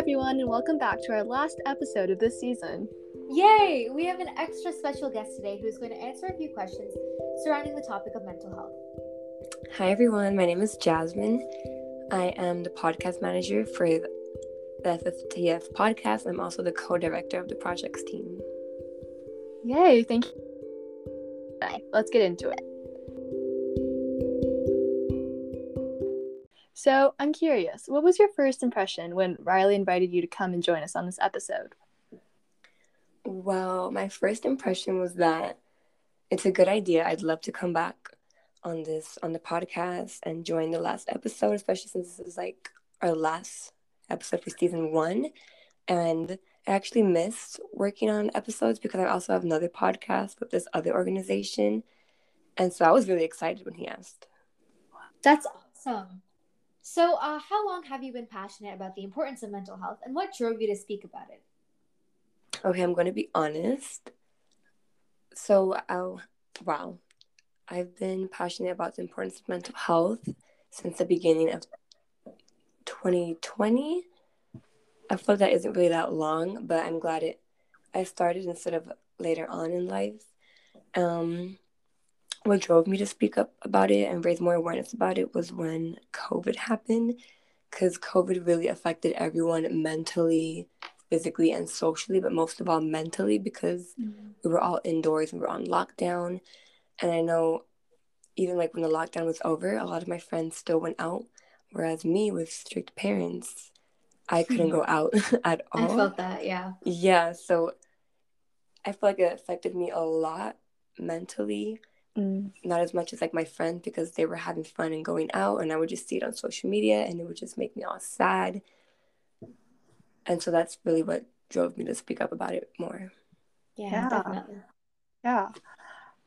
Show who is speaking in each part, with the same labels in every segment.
Speaker 1: everyone, and welcome back to our last episode of this season.
Speaker 2: Yay! We have an extra special guest today who's going to answer a few questions surrounding the topic of mental health.
Speaker 3: Hi, everyone. My name is Jasmine. I am the podcast manager for the FFTF podcast. I'm also the co director of the projects team.
Speaker 1: Yay! Thank you. Okay, let's get into it. So, I'm curious, what was your first impression when Riley invited you to come and join us on this episode?
Speaker 3: Well, my first impression was that it's a good idea. I'd love to come back on this on the podcast and join the last episode, especially since this is like our last episode for season 1 and I actually missed working on episodes because I also have another podcast with this other organization. And so I was really excited when he asked.
Speaker 2: That's awesome. So, uh, how long have you been passionate about the importance of mental health and what drove you to speak about it?
Speaker 3: Okay, I'm going to be honest. So, I'll, wow, I've been passionate about the importance of mental health since the beginning of 2020. I feel that isn't really that long, but I'm glad it I started instead of later on in life. Um, what drove me to speak up about it and raise more awareness about it was when COVID happened, because COVID really affected everyone mentally, physically, and socially, but most of all mentally because mm-hmm. we were all indoors, and we were on lockdown. And I know even like when the lockdown was over, a lot of my friends still went out, whereas me with strict parents, I couldn't go out at all.
Speaker 2: I felt that, yeah.
Speaker 3: Yeah, so I feel like it affected me a lot mentally Mm. Not as much as like my friends because they were having fun and going out, and I would just see it on social media and it would just make me all sad. And so that's really what drove me to speak up about it more.
Speaker 2: Yeah, yeah. definitely.
Speaker 1: Yeah.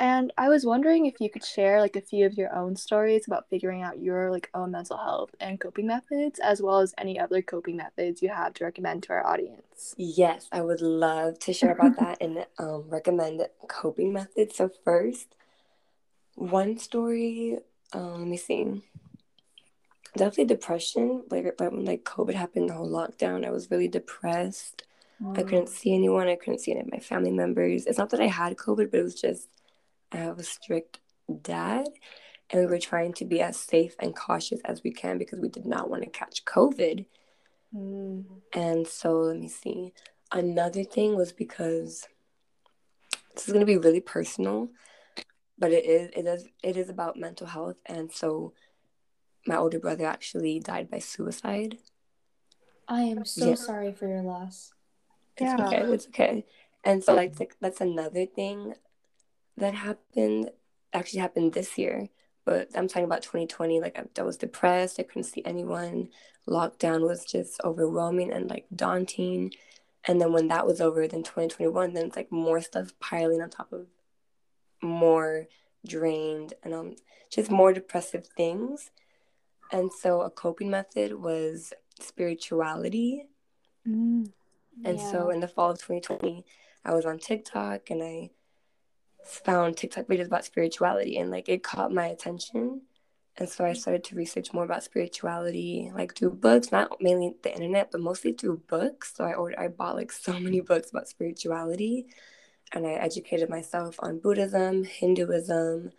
Speaker 1: And I was wondering if you could share like a few of your own stories about figuring out your like own mental health and coping methods, as well as any other coping methods you have to recommend to our audience.
Speaker 3: Yes, I would love to share about that and um, recommend coping methods. So first, one story, um, let me see. Definitely depression. Like right when like COVID happened, the whole lockdown, I was really depressed. Mm. I couldn't see anyone. I couldn't see any of my family members. It's not that I had COVID, but it was just I have a strict dad, and we were trying to be as safe and cautious as we can because we did not want to catch COVID. Mm. And so let me see. Another thing was because this is going to be really personal but it is it is it is about mental health. And so my older brother actually died by suicide.
Speaker 2: I am so yeah. sorry for your loss.
Speaker 3: It's yeah. okay it's okay. And so like that's another thing that happened actually happened this year but i'm talking about 2020 like I, I was depressed i couldn't see anyone. Lockdown was just overwhelming and like daunting. And then when that was over then 2021 then it's like more stuff piling on top of more drained and um just more depressive things. And so a coping method was spirituality. Mm, and yeah. so in the fall of 2020, I was on TikTok and I found TikTok videos about spirituality and like it caught my attention. And so I started to research more about spirituality, like through books, not mainly the internet, but mostly through books. So I ordered, I bought like so many books about spirituality and I educated myself on Buddhism, Hinduism,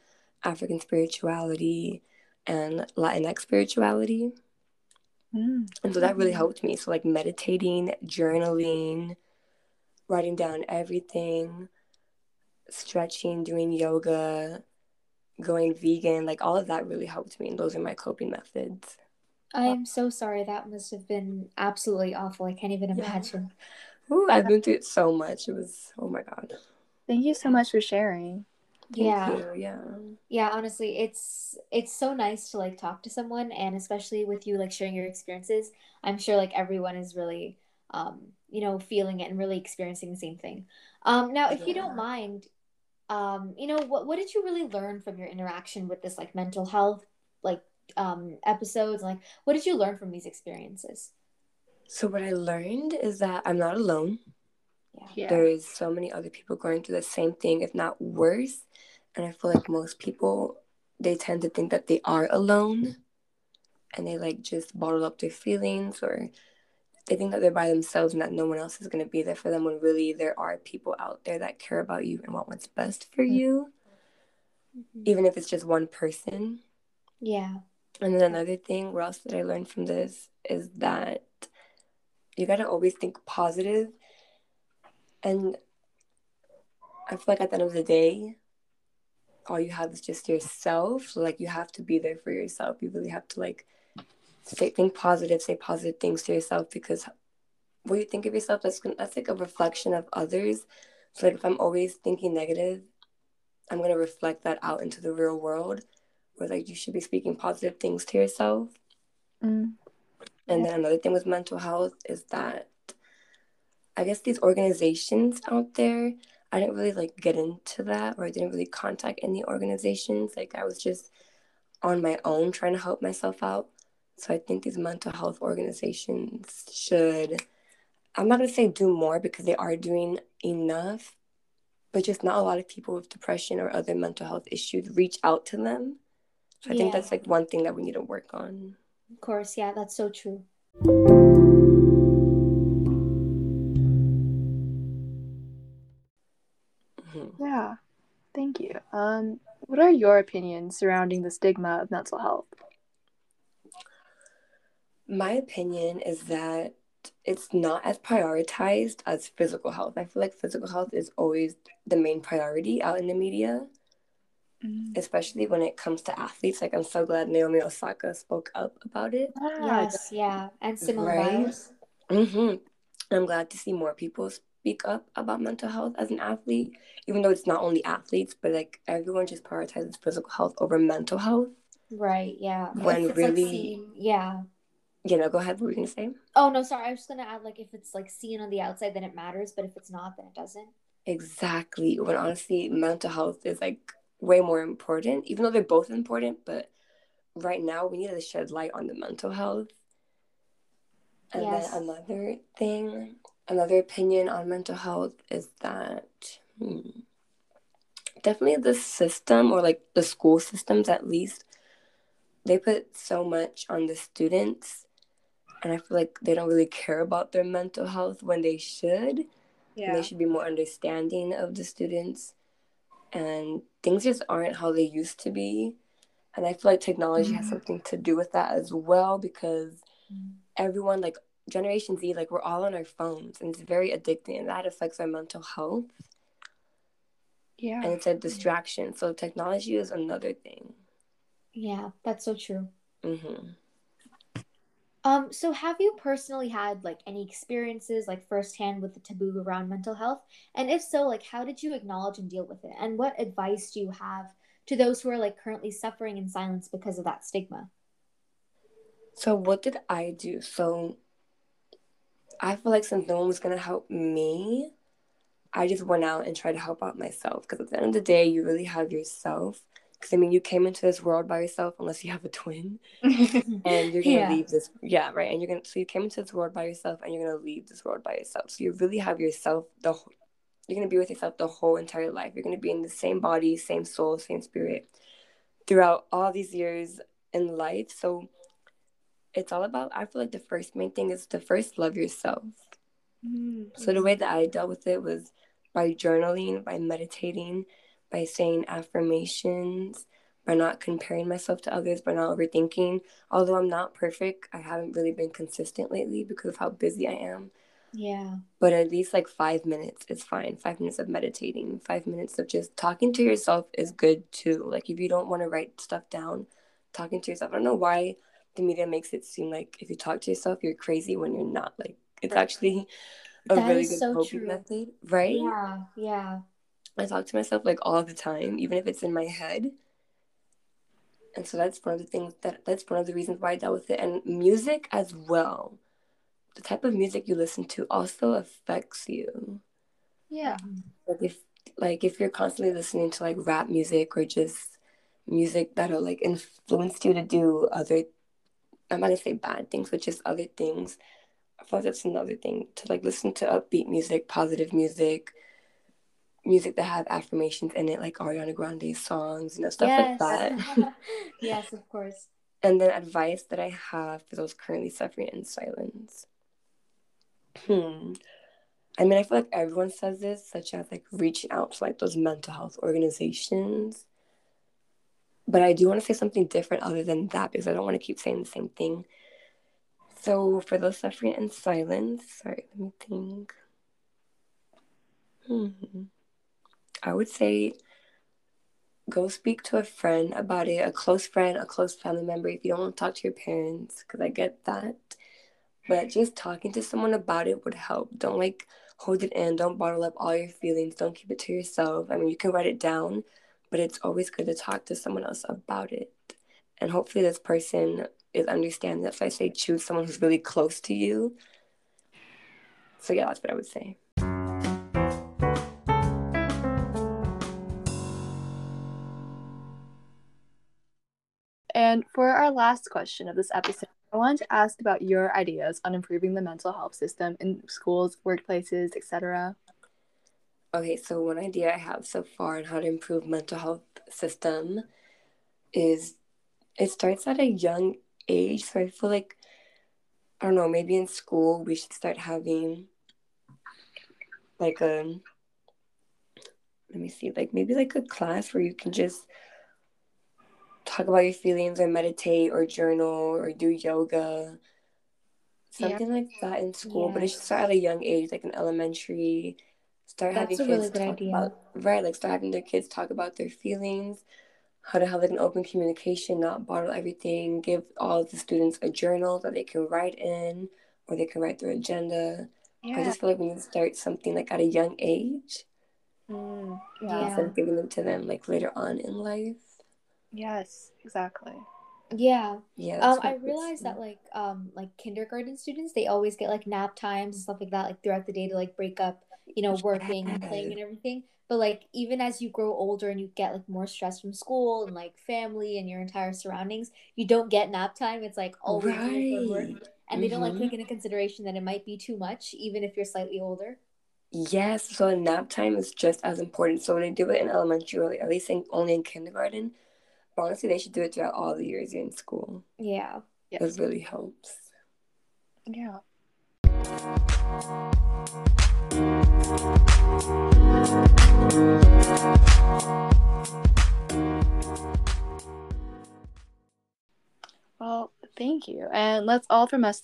Speaker 3: African spirituality, and Latinx spirituality. Mm. And so that really helped me. So, like meditating, journaling, writing down everything, stretching, doing yoga, going vegan, like all of that really helped me. And those are my coping methods.
Speaker 2: I am so sorry. That must have been absolutely awful. I can't even imagine.
Speaker 3: Yeah. Ooh, I've been through it so much. It was oh my god.
Speaker 1: Thank you so much for sharing.
Speaker 3: Thank yeah. You. Yeah.
Speaker 2: Yeah, honestly, it's it's so nice to like talk to someone and especially with you like sharing your experiences. I'm sure like everyone is really um, you know, feeling it and really experiencing the same thing. Um now if yeah. you don't mind, um, you know, what what did you really learn from your interaction with this like mental health like um episodes? Like what did you learn from these experiences?
Speaker 3: So what I learned is that I'm not alone. Yeah. There is so many other people going through the same thing, if not worse. And I feel like most people they tend to think that they are alone and they like just bottle up their feelings or they think that they're by themselves and that no one else is going to be there for them when really there are people out there that care about you and want what's best for
Speaker 2: Mm-hmm.
Speaker 3: you, even if it's just one person.
Speaker 2: Yeah.
Speaker 3: And then another thing, what else did I learn from this is that you gotta always think. And I feel like at the end of the day, all you have is just yourself. Like you have to be there for yourself. You really have to like say, think positive, say positive things to yourself because what you think of yourself, that's that's like a reflection of others. So like if I'm always thinking negative, I'm gonna reflect that out into the real world where like you should be speaking positive things to yourself.
Speaker 1: Mm.
Speaker 3: And then another thing with mental health is that I guess these organizations out there, I didn't really like get into that or I didn't really contact any organizations. Like I was just on my own trying to help myself out. So I think these mental health organizations should I'm not gonna say do more because they are doing enough, but just not a lot of people with depression or other mental health issues reach out to them. So I think that's like one thing that we need to work on.
Speaker 2: Of course. Yeah, that's so true.
Speaker 3: Mhm.
Speaker 1: Yeah. Thank you. Um, what are your opinions surrounding the stigma of mental health?
Speaker 3: My opinion is that it's not as prioritized as physical health. I feel like physical health is always the main priority out in the media, especially when it comes to athletes. Like, I'm so glad Naomi Osaka spoke up about it.
Speaker 2: Yes, yeah. And Simone
Speaker 3: Right.
Speaker 2: Biles.
Speaker 3: hmm I'm glad to see more people speak up about mental health as an athlete, even though it's not only athletes, but like everyone just prioritizes physical health over mental health.
Speaker 2: Right, yeah.
Speaker 3: When
Speaker 2: it's
Speaker 3: really-
Speaker 2: like seen, yeah.
Speaker 3: You know, go ahead. What were you going to say?
Speaker 2: Oh no, sorry. I was just gonna add like if it's like seen on the outside, then it matters, but if it's not, then it doesn't.
Speaker 3: Exactly. When honestly, mental health is like way more important, even though they're both important. But right now, we need to shed light on the mental health. And
Speaker 2: Yes.
Speaker 3: then another thing, another opinion on mental health is that hmm, definitely the system or like the school systems at least, they put so much on the students. And I feel like they don't really care about their mental health when they should and they should be more understanding of the students and things just aren't how they used to be and i feel like technology has
Speaker 1: Mhm.
Speaker 3: something to do with that as well because
Speaker 2: Mm.
Speaker 3: everyone like generation z like we're all on our phones and it's very addicting and that affects our mental health
Speaker 1: Yeah.
Speaker 3: and it's a distraction so technology is another thing
Speaker 2: Yeah, that's so true.
Speaker 3: hmm
Speaker 2: Um, so have you personally had like any experiences like firsthand with the taboo around mental health? And if so, like how did you acknowledge and deal with it? And what advice do you have to those who are like currently suffering in silence because of that stigma?
Speaker 3: so what did i do so i feel like since no one was to help me I just went out and tried to help out myself because at the end of the day, you really have yourself. Because I mean, you came into this world by yourself, unless you have a twin, and you're gonna
Speaker 2: Yeah.
Speaker 3: leave this. Yeah, right. And you're gonna. So you came into this world by yourself, and you're gonna leave this world by yourself. So you really have yourself. The you're gonna be with yourself the whole entire life. You're gonna be in the same body, same soul, same spirit throughout all these years in life. So it's all about. I feel like the first main thing is to first love yourself. Mm-hmm. So the way that I dealt with it was by journaling, by meditating, by saying affirmations, by not comparing myself to others, by not overthinking. Although I'm not perfect, I haven't really been consistent lately because of how busy I am.
Speaker 2: Yeah.
Speaker 3: But at least like five minutes is fine. Five minutes of meditating, five minutes of just talking to yourself is good too. Like if you don't want to write stuff down, talking to yourself. I don't know why the media makes it seem like if you talk to yourself, you're crazy when you're not. Like it's actually a
Speaker 2: That
Speaker 3: really good
Speaker 2: so
Speaker 3: coping
Speaker 2: true.
Speaker 3: method, right?
Speaker 2: Yeah. Yeah.
Speaker 3: I talk to myself like all the time, even if it's in my head. And so that's one of the things that that's one of the reasons why I dealt with it. And music as well. The type of music you listen to also affects you.
Speaker 1: Yeah.
Speaker 3: Like if like if you're constantly listening to like rap music or just music that'll like influence you to do other I'm not gonna say bad things, but just other things. I feel like that's another thing to like listen to upbeat music, positive music, music that have affirmations in it, like Ariana Grande songs, you know, stuff
Speaker 2: yes.
Speaker 3: like that.
Speaker 2: yes, of course.
Speaker 3: and then advice that I have for those currently suffering in silence. Hmm. I mean, I feel like everyone says this, such as like reaching out to like those mental health organizations. But I do want to say something different other than that because I don't want to keep saying the same thing. So, for those suffering in silence, sorry, let me think. Hmm. I would say go speak to a friend about it, a close friend, a close family member. If you don't want to talk to your parents, because I get that. But just talking to someone about it would help. Don't like hold it in. Don't bottle up all your feelings. Don't keep it to yourself. I mean, you can write it down, but it's always good to talk to someone else about it. And hopefully, this person is understanding. That's why I say choose someone who's really close to you. So, yeah, that's what I would say.
Speaker 1: And for our last question of this episode, I wanted to ask about your ideas on improving the mental health system in schools, workplaces, etc.
Speaker 3: Okay, so one idea I have so far on how to improve mental health system is it starts at a young age. So I feel like I don't know, maybe in school we should start having like a let me see, like maybe like a class where you can just talk about your feelings or meditate or journal or do yoga something yeah. like that in school yes. but it should start at a young age like in elementary start That's having kids really talk idea. about right like start having their kids talk about their feelings how to have like an open communication not bottle everything give all the students a journal that they can write in or they can write their agenda yeah. i just feel like we need to start something like at a young age mm, yeah. instead of giving them to them like later on in life
Speaker 1: Yes, exactly.
Speaker 2: Yeah. Yeah. Um, I realized that like um like kindergarten students they always get like nap times and stuff like that like throughout the day to like break up you know working and playing and everything. But like even as you grow older and you get like more stress from school and like family and your entire surroundings, you don't get nap time. It's like always right. work, and mm-hmm. they don't like mm-hmm. take into consideration that it might be too much even if you're slightly older.
Speaker 3: Yes, so nap time is just as important. So when they do it in elementary, or at least in, only in kindergarten, honestly, they should do it throughout all the years you're in school.
Speaker 2: Yeah.
Speaker 3: It really helps.
Speaker 1: Yeah. Well, thank you. And that's all from us.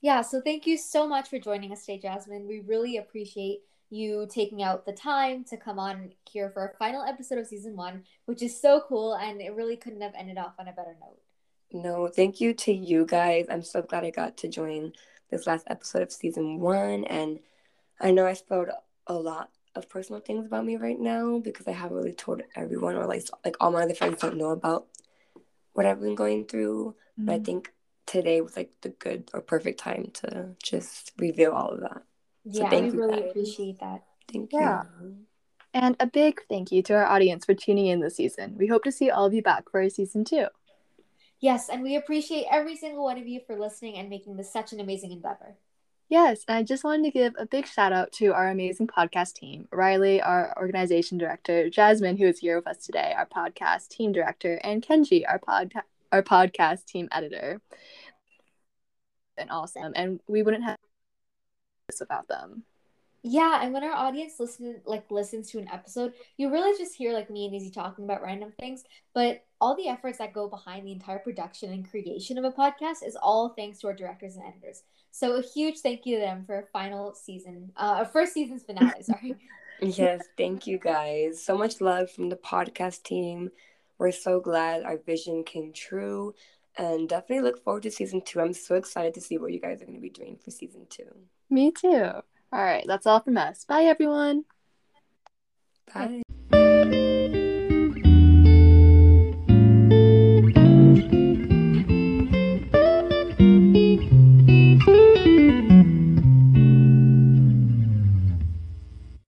Speaker 2: Yeah, so thank you so much for joining us today, Jasmine. We really appreciate you taking out the time to come on here for a final episode of season one, which is so cool. And it really couldn't have ended off on a better note.
Speaker 3: No, thank you to you guys. I'm so glad I got to join this last episode of season one. And I know I spilled a lot of personal things about me right now because I haven't really told everyone, or like, like all my other friends don't know about what I've been going through. Mm-hmm. But I mm-hmm. think today was like the good or perfect time to just reveal all of that.
Speaker 2: So yeah, we really guys. appreciate that.
Speaker 3: Thank yeah. you.
Speaker 1: And a big thank you to our audience for tuning in this season. We hope to see all of you back for our season two.
Speaker 2: Yes, and we appreciate every single one of you for listening and making this such an amazing endeavor.
Speaker 1: Yes, and I just wanted to give a big shout out to our amazing podcast team Riley, our organization director, Jasmine, who is here with us today, our podcast team director, and Kenji, our, pod- our podcast team editor. And awesome. And we wouldn't have without them.
Speaker 2: Yeah, and when our audience listen like listens to an episode, you really just hear like me and Izzy talking about random things, but all the efforts that go behind the entire production and creation of a podcast is all thanks to our directors and editors. So a huge thank you to them for a final season, uh, first season's finale. Sorry.
Speaker 3: yes, thank you guys. So much love from the podcast team. We're so glad our vision came true and definitely look forward to season two. I'm so excited to see what you guys are going to be doing for season two.
Speaker 1: Me too. All right, that's all from us. Bye, everyone.
Speaker 3: Bye.